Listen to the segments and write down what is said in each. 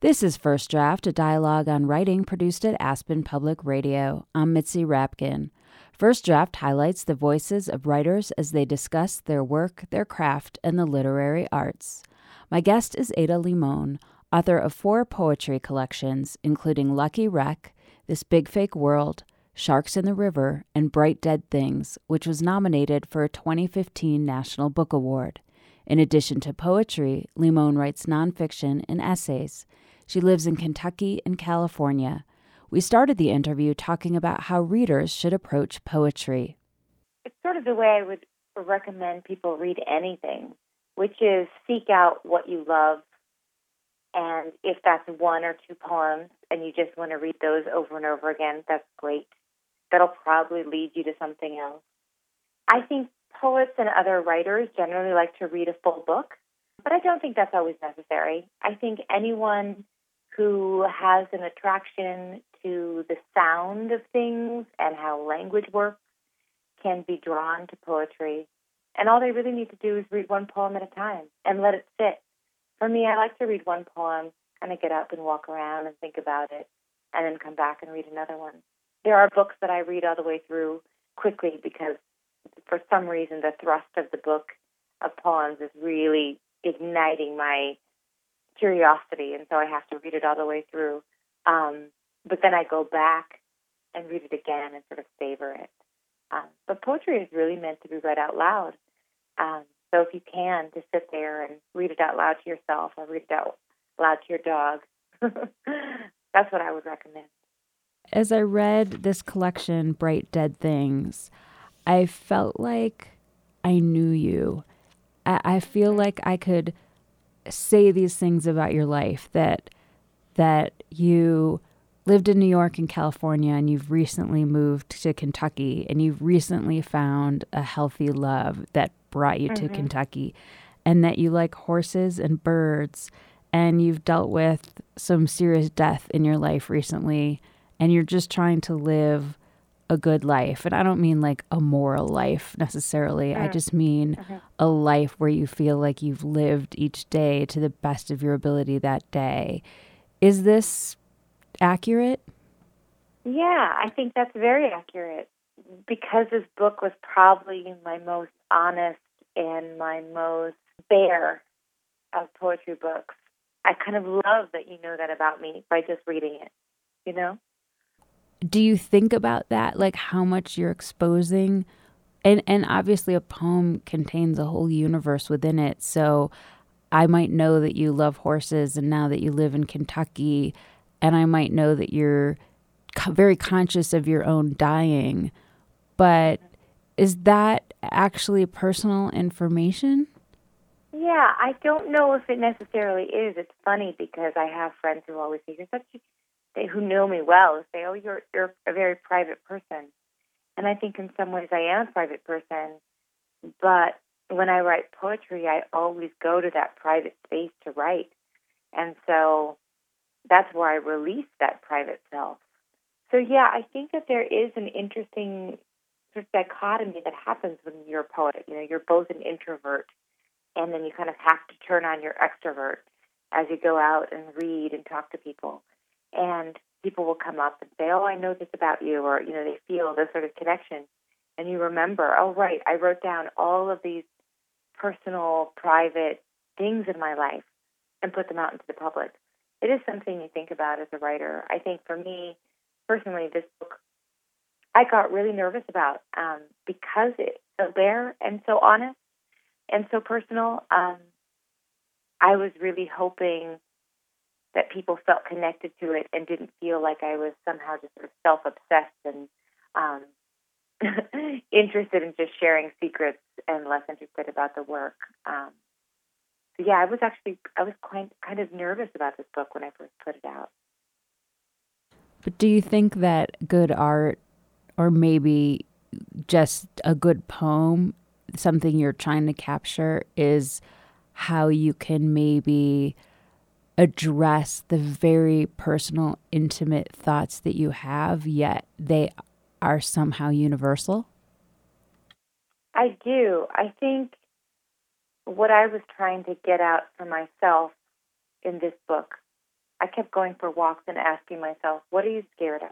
This is First Draft, a dialogue on writing produced at Aspen Public Radio. I'm Mitzi Rapkin. First Draft highlights the voices of writers as they discuss their work, their craft, and the literary arts. My guest is Ada Limón, author of four poetry collections, including Lucky Wreck, This Big Fake World, Sharks in the River, and Bright Dead Things, which was nominated for a 2015 National Book Award. In addition to poetry, Limón writes nonfiction and essays. She lives in Kentucky and California. We started the interview talking about how readers should approach poetry. It's sort of the way I would recommend people read anything, which is seek out what you love. And if that's one or two poems and you just want to read those over and over again, that's great. That'll probably lead you to something else. I think poets and other writers generally like to read a full book, but I don't think that's always necessary. I think anyone who has an attraction to the sound of things and how language works can be drawn to poetry. And all they really need to do is read one poem at a time and let it sit. For me, I like to read one poem, kind of get up and walk around and think about it, and then come back and read another one. There are books that I read all the way through quickly because for some reason, the thrust of the book of poems is really igniting my curiosity, and so I have to read it all the way through. Um, but then I go back and read it again and sort of savor it. Um, but poetry is really meant to be read out loud. Um, so if you can, to sit there and read it out loud to yourself or read it out loud to your dog, that's what I would recommend. As I read this collection, Bright Dead Things, I felt like I knew you. I, I feel like I could say these things about your life that that you lived in New York and California and you've recently moved to Kentucky and you've recently found a healthy love that brought you mm-hmm. to Kentucky and that you like horses and birds and you've dealt with some serious death in your life recently and you're just trying to live a good life. And I don't mean like a moral life necessarily. Mm. I just mean mm-hmm. a life where you feel like you've lived each day to the best of your ability that day. Is this accurate? Yeah, I think that's very accurate because this book was probably my most honest and my most bare of poetry books. I kind of love that you know that about me by just reading it, you know? Do you think about that? Like how much you're exposing? And and obviously a poem contains a whole universe within it. So i might know that you love horses and now that you live in kentucky and i might know that you're very conscious of your own dying. But is that actually personal information? Yeah i don't know if it necessarily is. It's funny because i have friends who always say you're such a they who know me well say, "Oh, you're you're a very private person," and I think in some ways I am a private person. But when I write poetry, I always go to that private space to write, and so that's where I release that private self. So yeah, I think that there is an interesting sort of dichotomy that happens when you're a poet. You know, you're both an introvert, and then you kind of have to turn on your extrovert as you go out and read and talk to people and people will come up and say, "Oh, I know this about you," or you know, they feel this sort of connection, and you remember, "Oh, right, I wrote down all of these personal, private things in my life and put them out into the public." It is something you think about as a writer. I think for me personally, this book I got really nervous about um, because it's so bare and so honest and so personal. Um, I was really hoping that people felt connected to it and didn't feel like I was somehow just sort of self obsessed and um, interested in just sharing secrets and less interested about the work. Um, so yeah, I was actually I was quite kind of nervous about this book when I first put it out. But do you think that good art, or maybe just a good poem, something you're trying to capture, is how you can maybe address the very personal, intimate thoughts that you have, yet they are somehow universal? I do. I think what I was trying to get out for myself in this book I kept going for walks and asking myself, what are you scared of?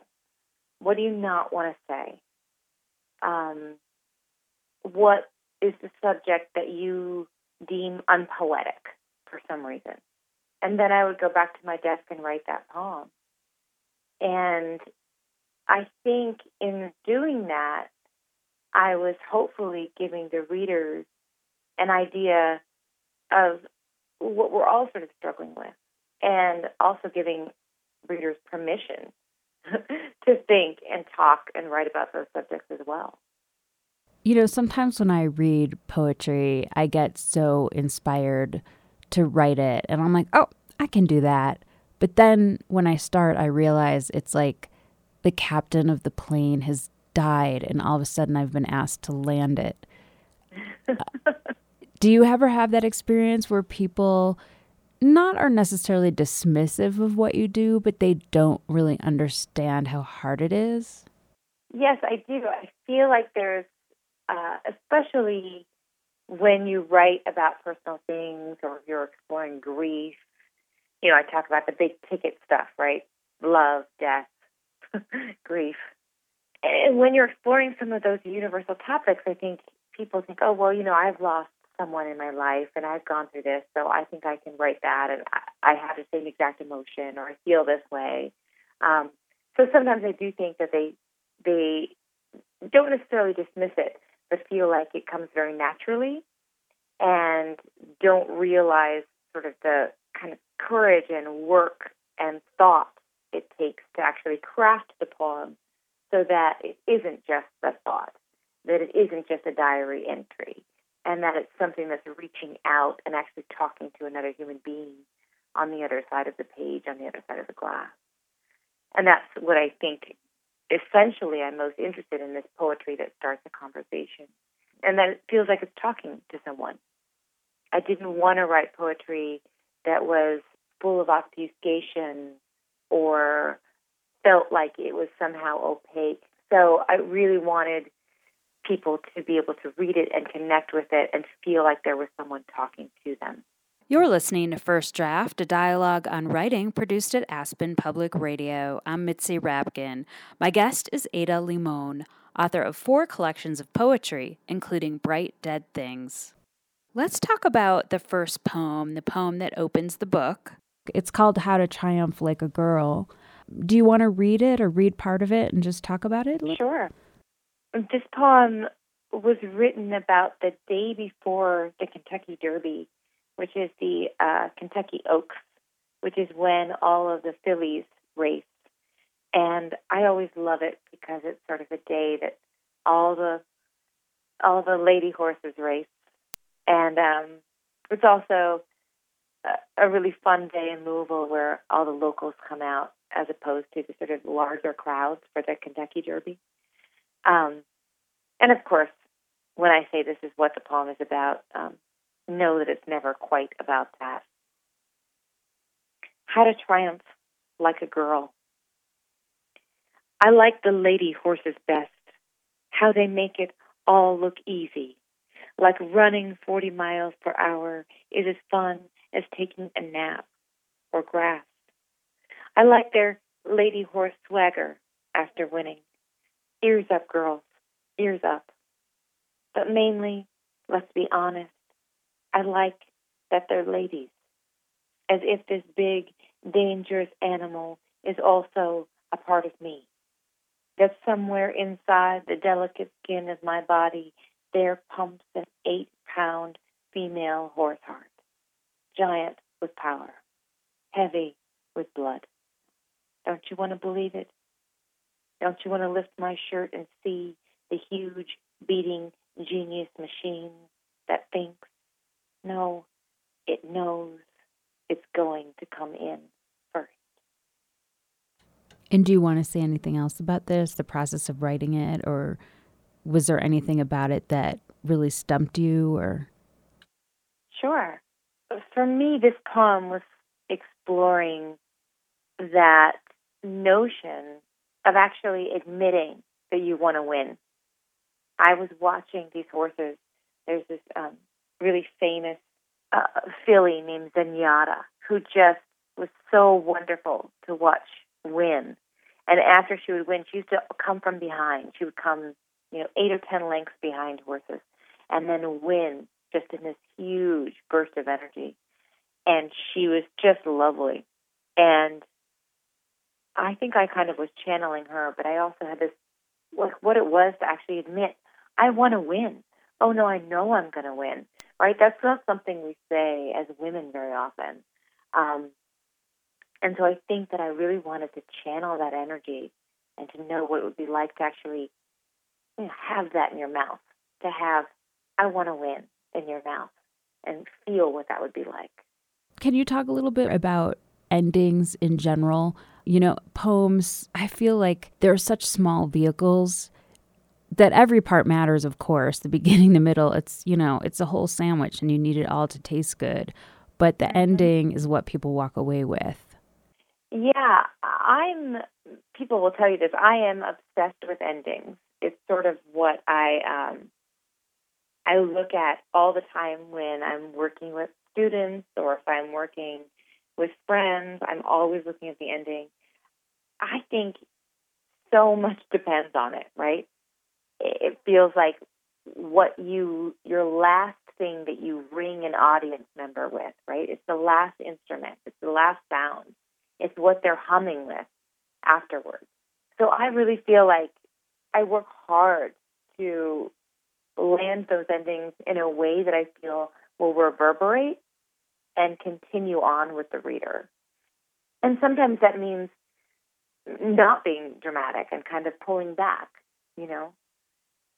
What do you not want to say? Um, what is the subject that you deem unpoetic for some reason? And then I would go back to my desk and write that poem. And I think in doing that, I was hopefully giving the readers an idea of what we're all sort of struggling with, and also giving readers permission to think and talk and write about those subjects as well. You know, sometimes when I read poetry, I get so inspired to write it, and I'm like, oh, I can do that. But then when I start, I realize it's like the captain of the plane has died, and all of a sudden I've been asked to land it. do you ever have that experience where people not are necessarily dismissive of what you do, but they don't really understand how hard it is? Yes, I do. I feel like there's, uh, especially when you write about personal things or you're exploring grief. You know, I talk about the big ticket stuff, right? Love, death, grief. And when you're exploring some of those universal topics, I think people think, oh, well, you know, I've lost someone in my life and I've gone through this, so I think I can write that and I, have the same exact emotion or I feel this way. Um, so sometimes I do think that they they don't necessarily dismiss it, but feel like it comes very naturally and don't realize sort of the kind of courage and work and thought it takes to actually craft the poem so that it isn't just a thought, that it isn't just a diary entry, and that it's something that's reaching out and actually talking to another human being on the other side of the page, on the other side of the glass. And that's what I think essentially I'm most interested in this poetry that starts a conversation. And that feels like it's talking to someone. I didn't want to write poetry that was full of obfuscation or felt like it was somehow opaque. So I really wanted people to be able to read it and connect with it and feel like there was someone talking to them. You're listening to First Draft, a dialogue on writing produced at Aspen Public Radio. I'm Mitzi Rapkin. My guest is Ada Limón, author of four collections of poetry, including Bright Dead Things. Let's talk about the first poem, the poem that opens the book. It's called How to Triumph Like a Girl. Do you want to read it or read part of it and just talk about it? Sure. This poem was written about the day before the Kentucky Derby, which is the uh, Kentucky Oaks, which is when all of the fillies race. And I always love it because it's sort of a day that all the all the lady horses race, and um, it's also a, a really fun day in Louisville where all the locals come out as opposed to the sort of larger crowds for the Kentucky Derby. Um, and of course, when I say this is what the poem is about, um, know that it's never quite about that. How to triumph like a girl. I like the lady horses best, how they make it all look easy. Like running 40 miles per hour is as fun as taking a nap or grass. I like their lady horse swagger after winning. Ears up, girls ears up. But mainly, let's be honest, I like that they're ladies, as if this big, dangerous animal is also a part of me. That somewhere inside the delicate skin of my body there pumps an eight pound female horse heart, giant with power, heavy with blood. Don't you want to believe it? Don't you want to lift my shirt and see the huge beating genius machine that thinks, no, it knows it's going to come in first. And do you want to say anything else about this, the process of writing it, or was there anything about it that really stumped you or Sure. For me this poem was exploring that notion of actually admitting that you want to win I was watching these horses. There's this um, really famous uh, filly named Zenyatta who just was so wonderful to watch win. And after she would win, she used to come from behind. She would come, you know, eight or ten lengths behind horses, and then win just in this huge burst of energy. And she was just lovely. And I think I kind of was channeling her, but I also had this like what it was to actually admit I want to win. Oh no, I know I'm going to win. Right? That's not something we say as women very often. Um, and so I think that I really wanted to channel that energy and to know what it would be like to actually you know, have that in your mouth, to have I want to win in your mouth and feel what that would be like. Can you talk a little bit about endings in general? You know, poems, I feel like they're such small vehicles that every part matters, of course. The beginning, the middle, it's, you know, it's a whole sandwich and you need it all to taste good. But the mm-hmm. ending is what people walk away with. Yeah, I'm, people will tell you this, I am obsessed with endings. It's sort of what I, um, I look at all the time when I'm working with students or if I'm working with friends. I'm always looking at the ending. I think so much depends on it, right? It feels like what you, your last thing that you ring an audience member with, right? It's the last instrument, it's the last sound, it's what they're humming with afterwards. So I really feel like I work hard to land those endings in a way that I feel will reverberate and continue on with the reader. And sometimes that means not being dramatic and kind of pulling back, you know.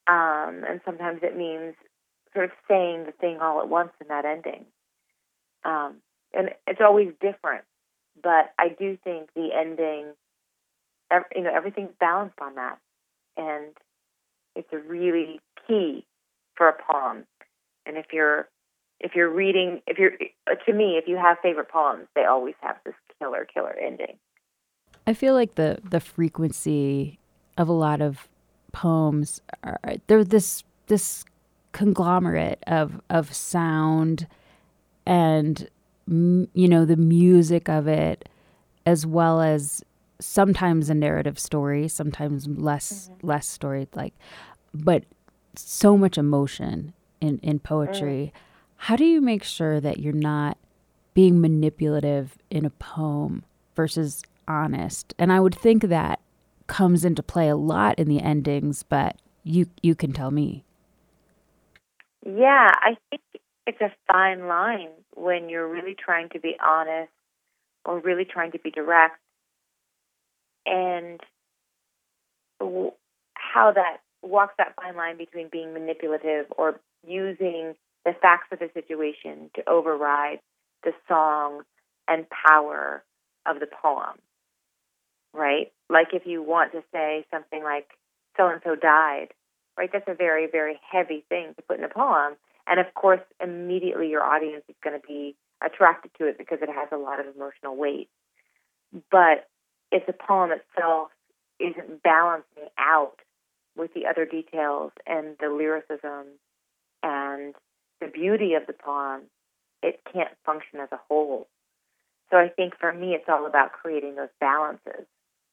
Um, and sometimes it means sort of saying the thing all at once in that ending. Um, and it's always different, but I do think the ending, you know, everything's balanced on that, and it's a really key for a poem. And if you're if you're reading, if you're to me, if you have favorite poems, they always have this killer, killer ending. I feel like the the frequency of a lot of poems are they're this this conglomerate of of sound and you know the music of it as well as sometimes a narrative story sometimes less mm-hmm. less story like but so much emotion in in poetry mm. how do you make sure that you're not being manipulative in a poem versus honest and i would think that comes into play a lot in the endings but you you can tell me yeah i think it's a fine line when you're really trying to be honest or really trying to be direct and how that walks that fine line between being manipulative or using the facts of the situation to override the song and power of the poem, right? Like if you want to say something like, so and so died, right? That's a very, very heavy thing to put in a poem. And of course, immediately your audience is going to be attracted to it because it has a lot of emotional weight. But if the poem itself isn't balancing out with the other details and the lyricism and the beauty of the poem, it can't function as a whole. So I think for me, it's all about creating those balances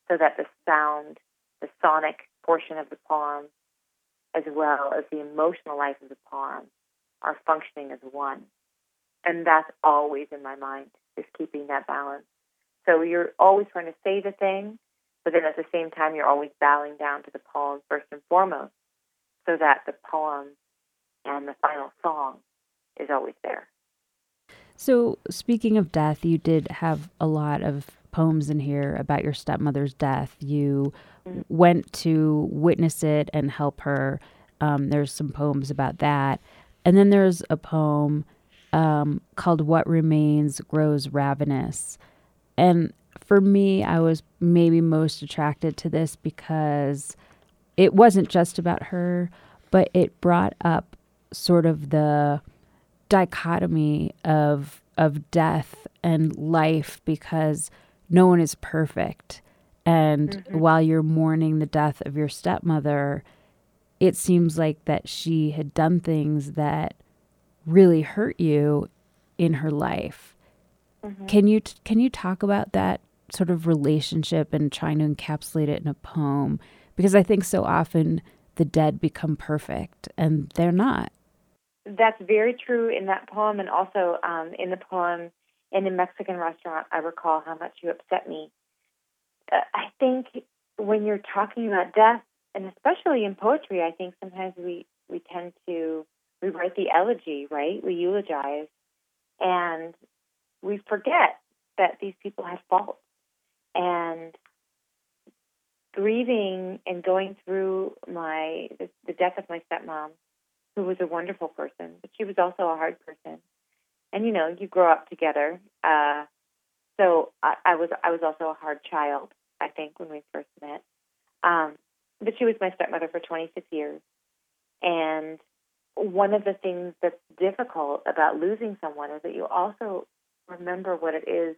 so that the sound, the sonic portion of the poem, as well as the emotional life of the poem, are functioning as one. And that's always in my mind, is keeping that balance. So you're always trying to say the thing, but then at the same time, you're always bowing down to the poem first and foremost, so that the poem and the final song is always there. So, speaking of death, you did have a lot of poems in here about your stepmother's death. You mm-hmm. went to witness it and help her. Um, there's some poems about that. And then there's a poem um, called What Remains Grows Ravenous. And for me, I was maybe most attracted to this because it wasn't just about her, but it brought up sort of the dichotomy of of death and life because no one is perfect. And mm-hmm. while you're mourning the death of your stepmother, it seems like that she had done things that really hurt you in her life. Mm-hmm. Can you can you talk about that sort of relationship and trying to encapsulate it in a poem? Because I think so often the dead become perfect and they're not. That's very true in that poem, and also um, in the poem in a Mexican restaurant. I recall how much you upset me. Uh, I think when you're talking about death, and especially in poetry, I think sometimes we we tend to we write the elegy, right? We eulogize, and we forget that these people have faults. And grieving and going through my the death of my stepmom, who was a wonderful person, but she was also a hard person. And you know, you grow up together. Uh, so I, I was I was also a hard child, I think, when we first met. Um, but she was my stepmother for 26 years, and one of the things that's difficult about losing someone is that you also remember what it is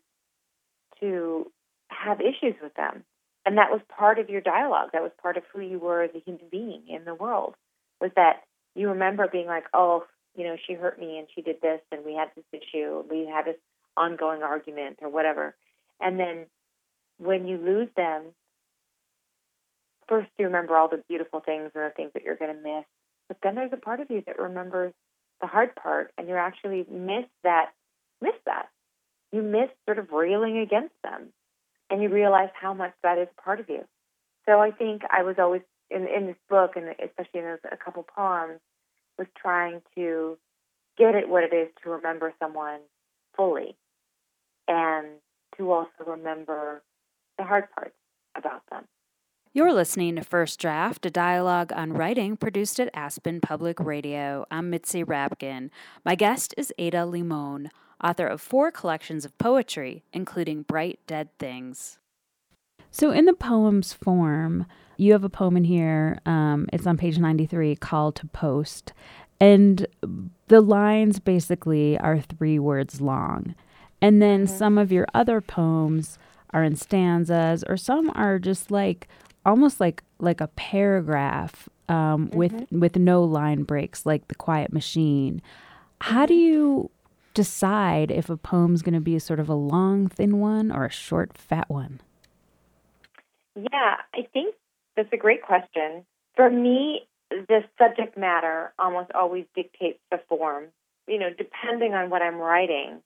to have issues with them. And that was part of your dialogue. That was part of who you were as a human being in the world. Was that you remember being like, oh, you know, she hurt me and she did this and we had this issue, we had this ongoing argument or whatever. And then when you lose them, first you remember all the beautiful things and the things that you're going to miss. But then there's a part of you that remembers the hard part and you actually miss that, miss that you miss sort of railing against them and you realize how much that is part of you. So I think I was always in, in this book, and especially in those, a couple poems, was trying to get at what it is to remember someone fully and to also remember the hard parts about them. You're listening to First Draft, a dialogue on writing produced at Aspen Public Radio. I'm Mitzi Rapkin. My guest is Ada Limón author of four collections of poetry, including Bright Dead Things. So, in the poem's form, you have a poem in here. Um, it's on page 93 called to post. And the lines basically are three words long. And then mm-hmm. some of your other poems are in stanzas, or some are just like almost like like a paragraph um, mm-hmm. with with no line breaks, like the Quiet Machine. How do mm-hmm. you decide if a poem's going to be a sort of a long, thin one or a short, fat one? Yeah, I think that's a great question. For me, the subject matter almost always dictates the form. You know, depending on what I'm writing,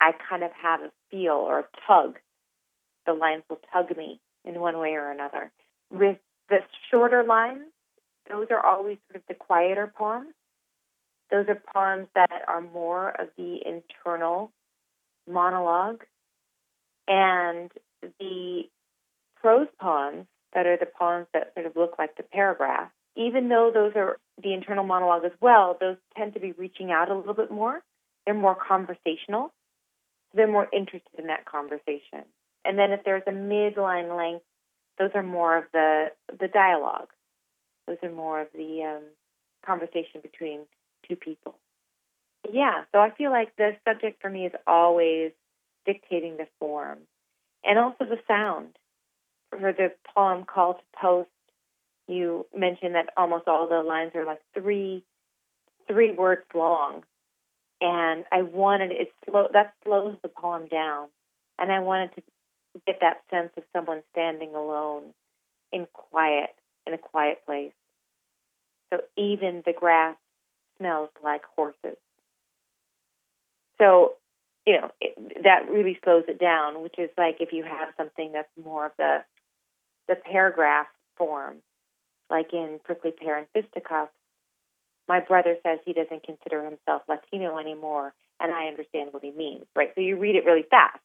I kind of have a feel or a tug. The lines will tug me in one way or another. With the shorter lines, those are always sort of the quieter poems. Those are poems that are more of the internal monologue. And the prose poems that are the poems that sort of look like the paragraph, even though those are the internal monologue as well, those tend to be reaching out a little bit more. They're more conversational. They're more interested in that conversation. And then if there's a midline length, those are more of the the dialogue. Those are more of the um, conversation between two people. Yeah, so I feel like the subject for me is always dictating the form and also the sound. For the poem Call to Post, you mentioned that almost all the lines are like three three words long. And I wanted it slow that slows the poem down. And I wanted to get that sense of someone standing alone in quiet in a quiet place. So even the grass smells like horses. So, you know, it, that really slows it down, which is like if you have something that's more of the the paragraph form, like in Prickly Pear and Fisticuffs. My brother says he doesn't consider himself Latino anymore, and I understand what he means, right? So you read it really fast.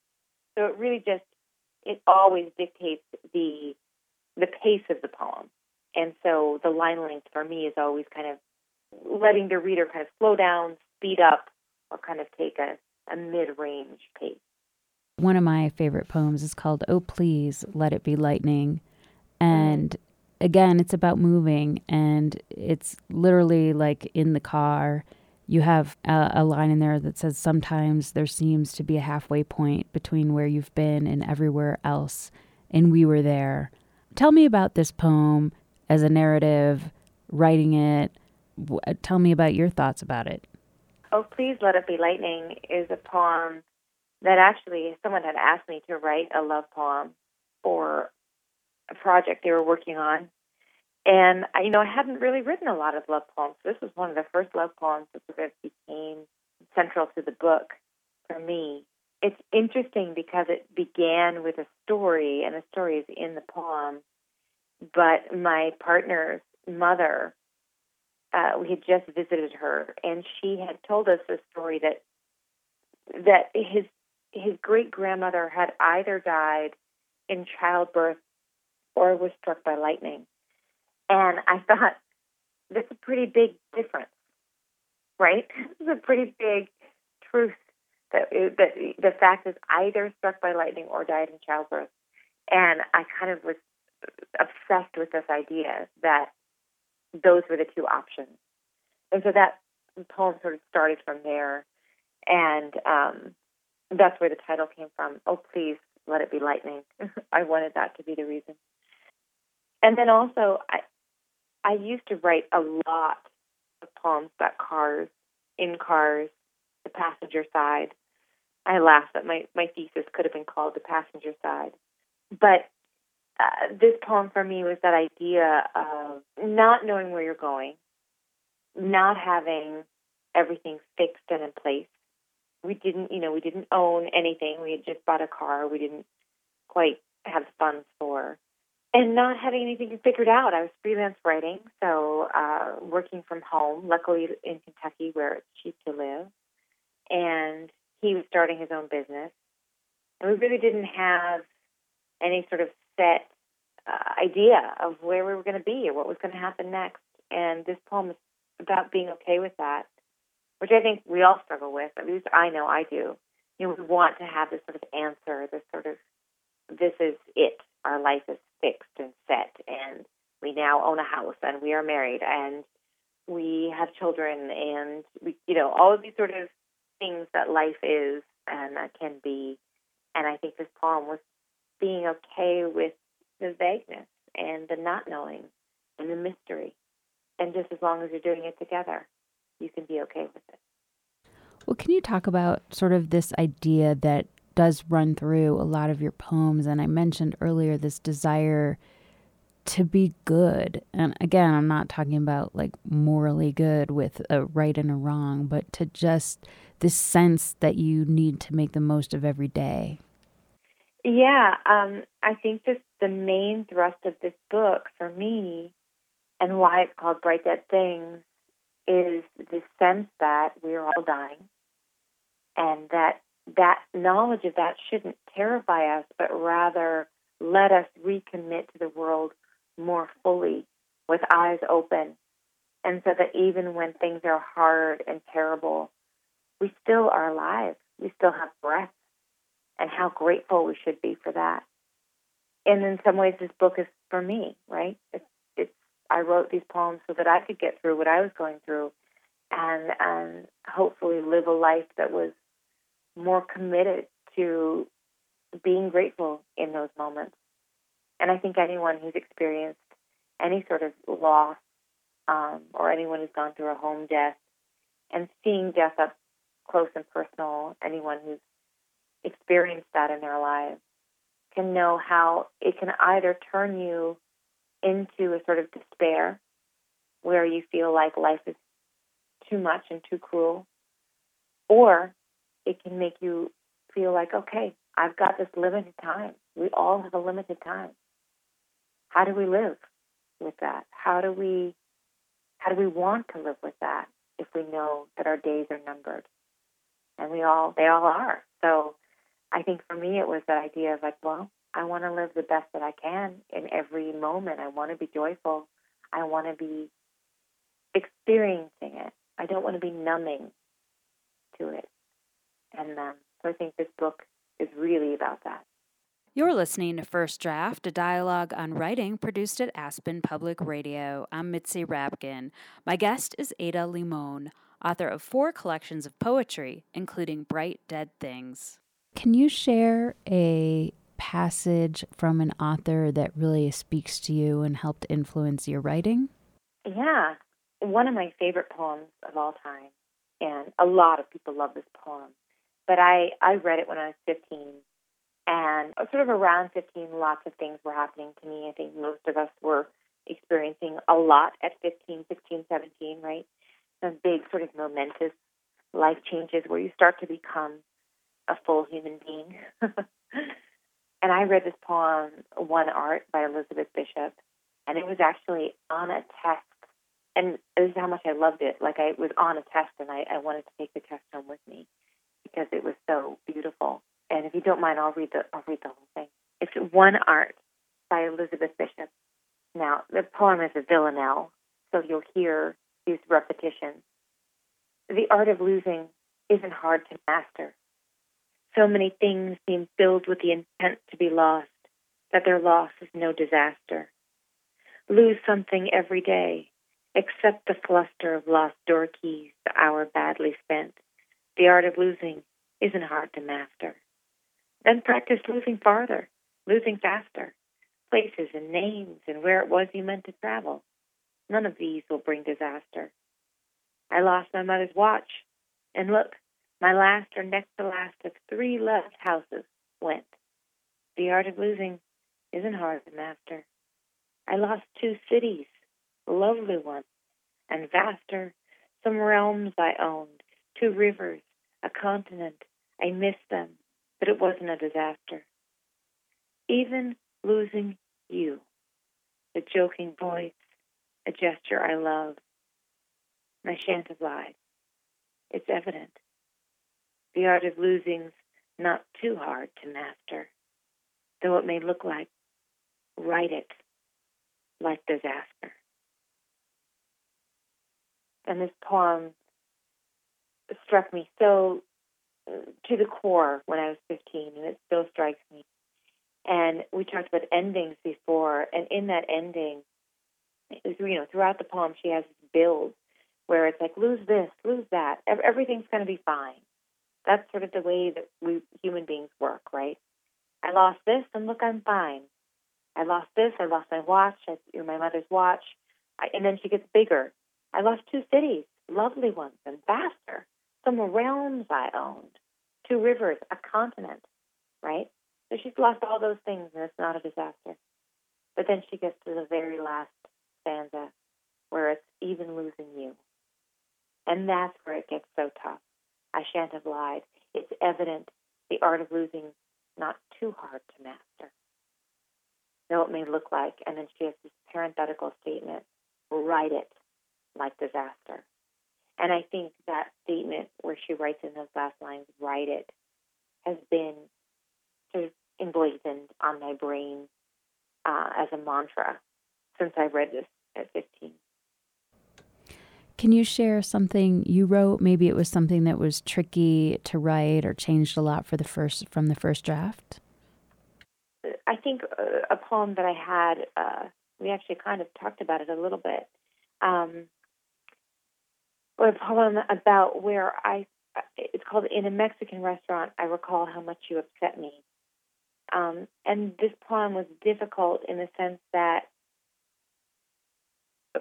So it really just it always dictates the the pace of the poem. And so the line length for me is always kind of letting the reader kind of slow down, speed up, or kind of take a, a mid range pace. One of my favorite poems is called Oh Please Let It Be Lightning. Mm-hmm. And again, it's about moving, and it's literally like in the car. You have a, a, line in there that says, Sometimes there seems to be a halfway point between where you've been and everywhere else, and we were there. Tell me about this poem as a narrative, writing it, uh, tell me about your thoughts about it. Oh, Please Let It Be Lightning is a poem that actually someone had asked me to write a love poem for a project they were working on. And I, you know, I hadn't really written a lot of love poems. This was one of the first love poems that sort of became central to the book for me. It's interesting because it began with a story, and the story is in the poem. But my partner's mother, uh, we had just visited her, and she had told us a story that that his his great grandmother had either died in childbirth or was struck by lightning. And I thought, that's a pretty big difference, right? This is a pretty big truth that that the fact is either struck by lightning or died in childbirth. And I kind of was obsessed with this idea that those were the two options. And so that poem sort of started from there. And um, that's where the title came from. Oh, please let it be lightning. I wanted that to be the reason. And then also, I I used to write a lot of poems about cars, in cars, the passenger side. I laugh that my my thesis could have been called the passenger side, but uh, this poem for me was that idea of not knowing where you're going, not having everything fixed and in place, we didn't, you know, we didn't own anything. We had just bought a car. We didn't quite have funds for, and not having anything figured out. I was freelance writing, so uh, working from home. Luckily, in Kentucky, where it's cheap to live, and he was starting his own business, and we really didn't have any sort of set uh, idea of where we were going to be or what was going to happen next. And this poem is about being okay with that which I think we all struggle with. At least I know I do. You know, we want to have this sort of answer, this sort of, this is it. Our life is fixed and set, and we now own a house, and we are married, and we have children, and we, you know, all of these sort of things that life is and can be. And I think this poem was being okay with the vagueness and the not knowing and the mystery, and just as long as you're doing it together you can be okay with it. Well, can you talk about sort of this idea that does run through a lot of your poems? And I mentioned earlier this desire to be good. And again, I'm not talking about like morally good with a right and a wrong, but to just this sense that you need to make the most of every day. Yeah, um, I think this the main thrust of this book for me, and why it's called Bright Dead Things, is the sense that we are all dying and that that knowledge of that shouldn't terrify us, but rather let us recommit to the world more fully with eyes open. And so that even when things are hard and terrible, we still are alive. We still have breath. And how grateful we should be for that. And in some ways, this book is for me, right? It's I wrote these poems so that I could get through what I was going through and and hopefully live a life that was more committed to being grateful in those moments. And I think anyone who's experienced any sort of loss um, or anyone who's gone through a home death and seeing death up close and personal, anyone who's experienced that in their lives can know how it can either turn you into a sort of despair where you feel like life is too much and too cruel, or it can make you feel like, okay, I've got this limited time. We all have a limited time. How do we live with that? How do we how do we want to live with that if we know that our days are numbered? And we all they all are. So I think for me it was that idea of like, well, I want to live the best that I can in every moment. I want to be joyful. I want to be experiencing it. I don't want to be numbing to it. And um, so I think this book is really about that. You're listening to First Draft, a dialogue on writing produced at Aspen Public Radio. I'm Mitzi Rapkin. My guest is Ada Limón, author of four collections of poetry, including Bright Dead Things. Can you share a passage from an author that really speaks to you and helped influence your writing? Yeah. One of my favorite poems of all time, and a lot of people love this poem, but I I read it when I was 15, and sort of around 15, lots of things were happening to me. I think most of us were experiencing a lot at 15, 16, 17, right? Some big sort of momentous life changes where you start to become a full human being. and I read this poem, One Art by Elizabeth Bishop, and it was actually on a test. And this is how much I loved it. Like I was on a test and I, I wanted to take the test home with me because it was so beautiful. And if you don't mind, I'll read the I'll read the whole thing. It's One Art by Elizabeth Bishop. Now the poem is a villanelle, so you'll hear these repetitions. The art of losing isn't hard to master. So many things seem filled with the intent to be lost that their loss is no disaster. Lose something every day, except the fluster of lost door keys, the hour badly spent. The art of losing isn't hard to master. Then practice losing farther, losing faster, places and names and where it was you meant to travel. None of these will bring disaster. I lost my mother's watch, and look, my last or next to last of three left houses went. The art of losing isn't hard to master. I lost two cities, lovely ones, and vaster, some realms I owned, two rivers, a continent. I missed them, but it wasn't a disaster. Even losing you, the joking voice, a gesture I love, I shan't have lied. It's evident. The art of losing's not too hard to master, though it may look like write it like disaster. And this poem struck me so uh, to the core when I was 15, and it still strikes me. And we talked about endings before, and in that ending, you know, throughout the poem, she has this build where it's like lose this, lose that, everything's going to be fine. That's sort of the way that we human beings work, right? I lost this, and look, I'm fine. I lost this. I lost my watch. I, you my mother's watch. I, and then she gets bigger. I lost two cities, lovely ones, and faster. Some realms I owned, two rivers, a continent, right? So she's lost all those things, and it's not a disaster. But then she gets to the very last stanza, where it's even losing you. And that's where it gets so tough. I shan't have lied. It's evident the art of losing not too hard to master. Though it may look like, and then she has this parenthetical statement, write it like disaster. And I think that statement where she writes in those last lines, write it, has been sort of emblazoned on my brain uh, as a mantra since I read this at 15. Can you share something you wrote? Maybe it was something that was tricky to write or changed a lot for the first from the first draft. I think uh, a poem that I had. Uh, we actually kind of talked about it a little bit. Um, a poem about where I. It's called "In a Mexican Restaurant." I recall how much you upset me. Um, and this poem was difficult in the sense that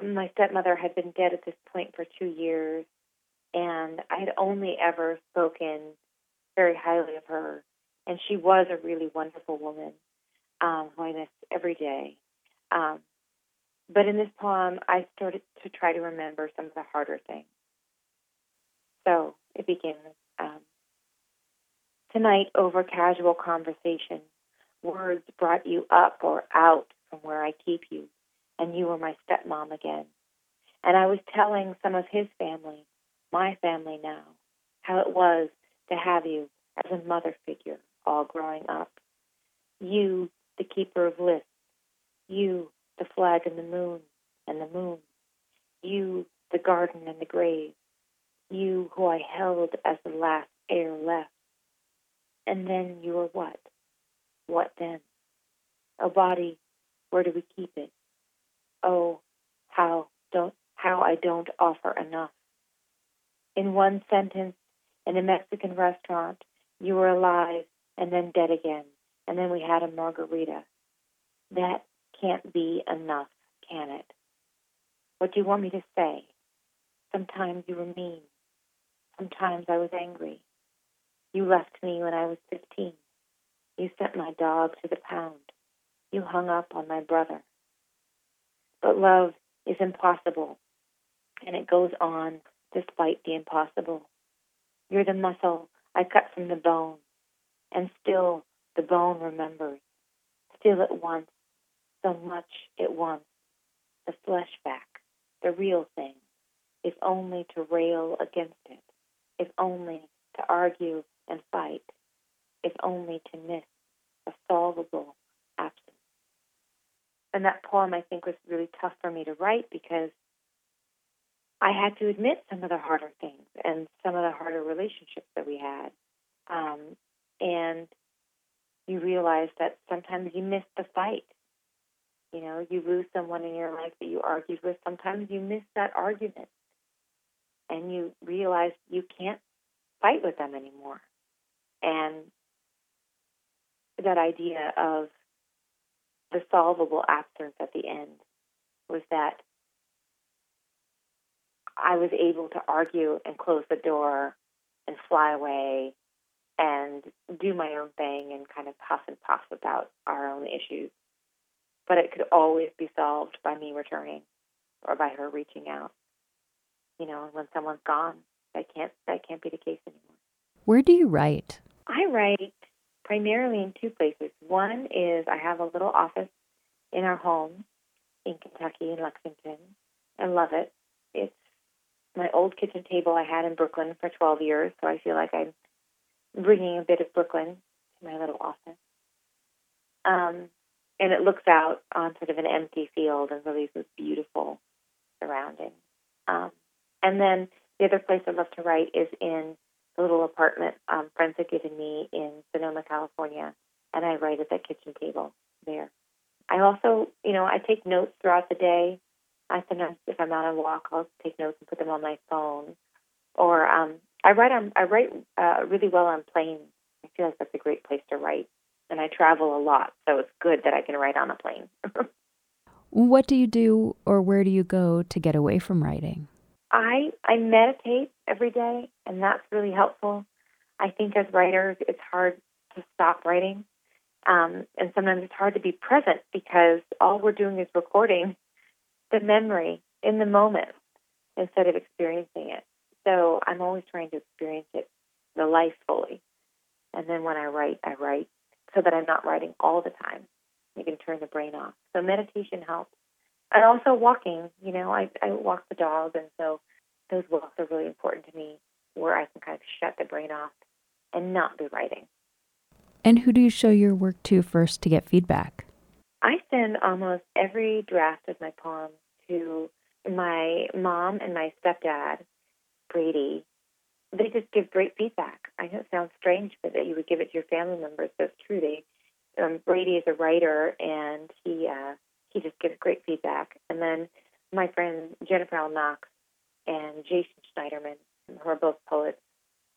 my stepmother had been dead at this point for two years, and I had only ever spoken very highly of her. And she was a really wonderful woman um, who I miss every day. Um, but in this poem, I started to try to remember some of the harder things. So it begins um, Tonight, over casual conversation, words brought you up or out from where I keep you and you were my stepmom again. And I was telling some of his family, my family now, how it was to have you as a mother figure all growing up. You, the keeper of lists. You, the flag and the moon and the moon. You, the garden and the grave. You, who I held as the last heir left. And then you were what? What then? A body, where do we keep it? Oh, how don't how I don't offer enough. In one sentence, in a Mexican restaurant, you were alive and then dead again, and then we had a margarita. That can't be enough, can it? What do you want me to say? Sometimes you were mean. Sometimes I was angry. You left me when I was 15. You sent my dog to the pound. You hung up on my brother. But love is impossible, and it goes on despite the impossible. You're the muscle I cut from the bone, and still the bone remembers. Still it wants so much it wants the flesh back, the real thing, if only to rail against it, if only to argue and fight, if only to miss a solvable absence. And that poem, I think, was really tough for me to write because I had to admit some of the harder things and some of the harder relationships that we had. Um, and you realize that sometimes you miss the fight. You know, you lose someone in your life that you argued with. Sometimes you miss that argument. And you realize you can't fight with them anymore. And that idea of the solvable absence at the end was that I was able to argue and close the door and fly away and do my own thing and kind of puff and puff about our own issues. But it could always be solved by me returning or by her reaching out. You know, when someone's gone, that can't that can't be the case anymore. Where do you write? I write primarily in two places. One is I have a little office in our home in Kentucky, in Lexington. I love it. It's my old kitchen table I had in Brooklyn for 12 years, so I feel like I'm bringing a bit of Brooklyn to my little office. Um, and it looks out on sort of an empty field and really this beautiful surrounding. Um, and then the other place I love to write is in the little apartment um, friends have given me in Sonoma, California, and I write at that kitchen table there. I also, you know, I take notes throughout the day. I sometimes, if I'm out on a walk, I'll take notes and put them on my phone. Or um, I write on, I write uh, really well on planes. I feel like that's a great place to write, and I travel a lot, so it's good that I can write on a plane. what do you do, or where do you go to get away from writing? I I meditate every day, and that's really helpful. I think as writers, it's hard to stop writing um, and sometimes it's hard to be present because all we're doing is recording the memory in the moment instead of experiencing it. So I'm always trying to experience it, the life fully. And then when I write, I write so that I'm not writing all the time. You can turn the brain off. So meditation helps. And also walking, you know, I, I walk the dog, and so those walks are really important to me where I can kind of shut the brain off and not be writing. And who do you show your work to first to get feedback? I send almost every draft of my poem to my mom and my stepdad, Brady. They just give great feedback. I know it sounds strange, but that you would give it to your family members. That's true. They, um, Brady is a writer, and he uh, he just gives great feedback. And then my friends Jennifer L. Knox and Jason Schneiderman, who are both poets,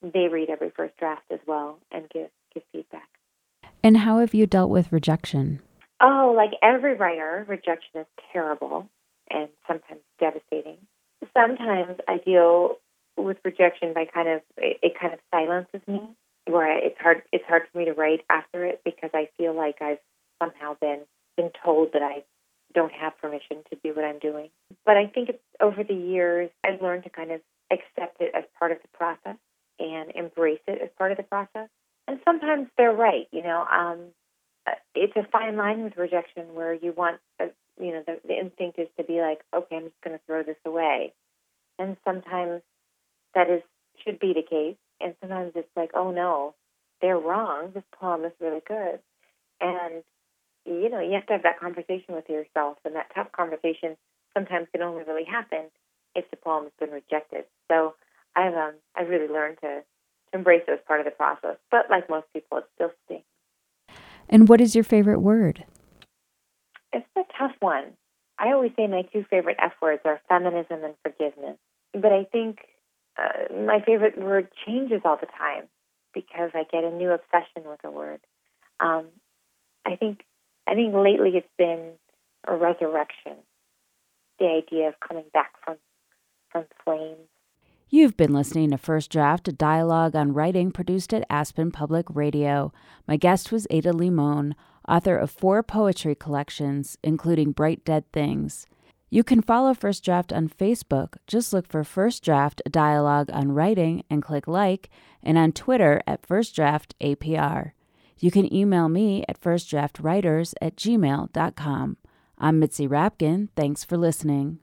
they read every first draft as well and give give feedback. And how have you dealt with rejection? Oh, like every writer, rejection is terrible and sometimes devastating. Sometimes I deal with rejection by kind of it, it kind of silences me, where it's hard it's hard for me to write after it because I feel like I've somehow been been told that I don't have permission to do what I'm doing. But I think over the years I've learned to kind of accept it as part of the process and embrace it as part of the process and sometimes they're right. You know, um, uh, it's a fine line with rejection where you want, a, uh, you know, the, the instinct is to be like, okay, I'm just going to throw this away, and sometimes that is should be the case, and sometimes it's like, oh no, they're wrong. This poem is really good, and you know, you have to have that conversation with yourself, and that tough conversation sometimes can only really happen if the poem has been rejected. So I've um, I've really learned to embrace it as part of the process. But like most people, it still stings. And what is your favorite word? It's a tough one. I always say my two favorite F words are feminism and forgiveness. But I think uh, my favorite word changes all the time because I get a new obsession with a word. Um, I think I think lately it's been a resurrection, the idea of coming back from from flames You've been listening to First Draft, a dialogue on writing produced at Aspen Public Radio. My guest was Ada Limón, author of four poetry collections, including Bright Dead Things. You can follow First Draft on Facebook. Just look for First Draft, a dialogue on writing, and click like, and on Twitter at First Draft APR. You can email me at firstdraftwriters at gmail.com. I'm Mitzi Rapkin. Thanks for listening.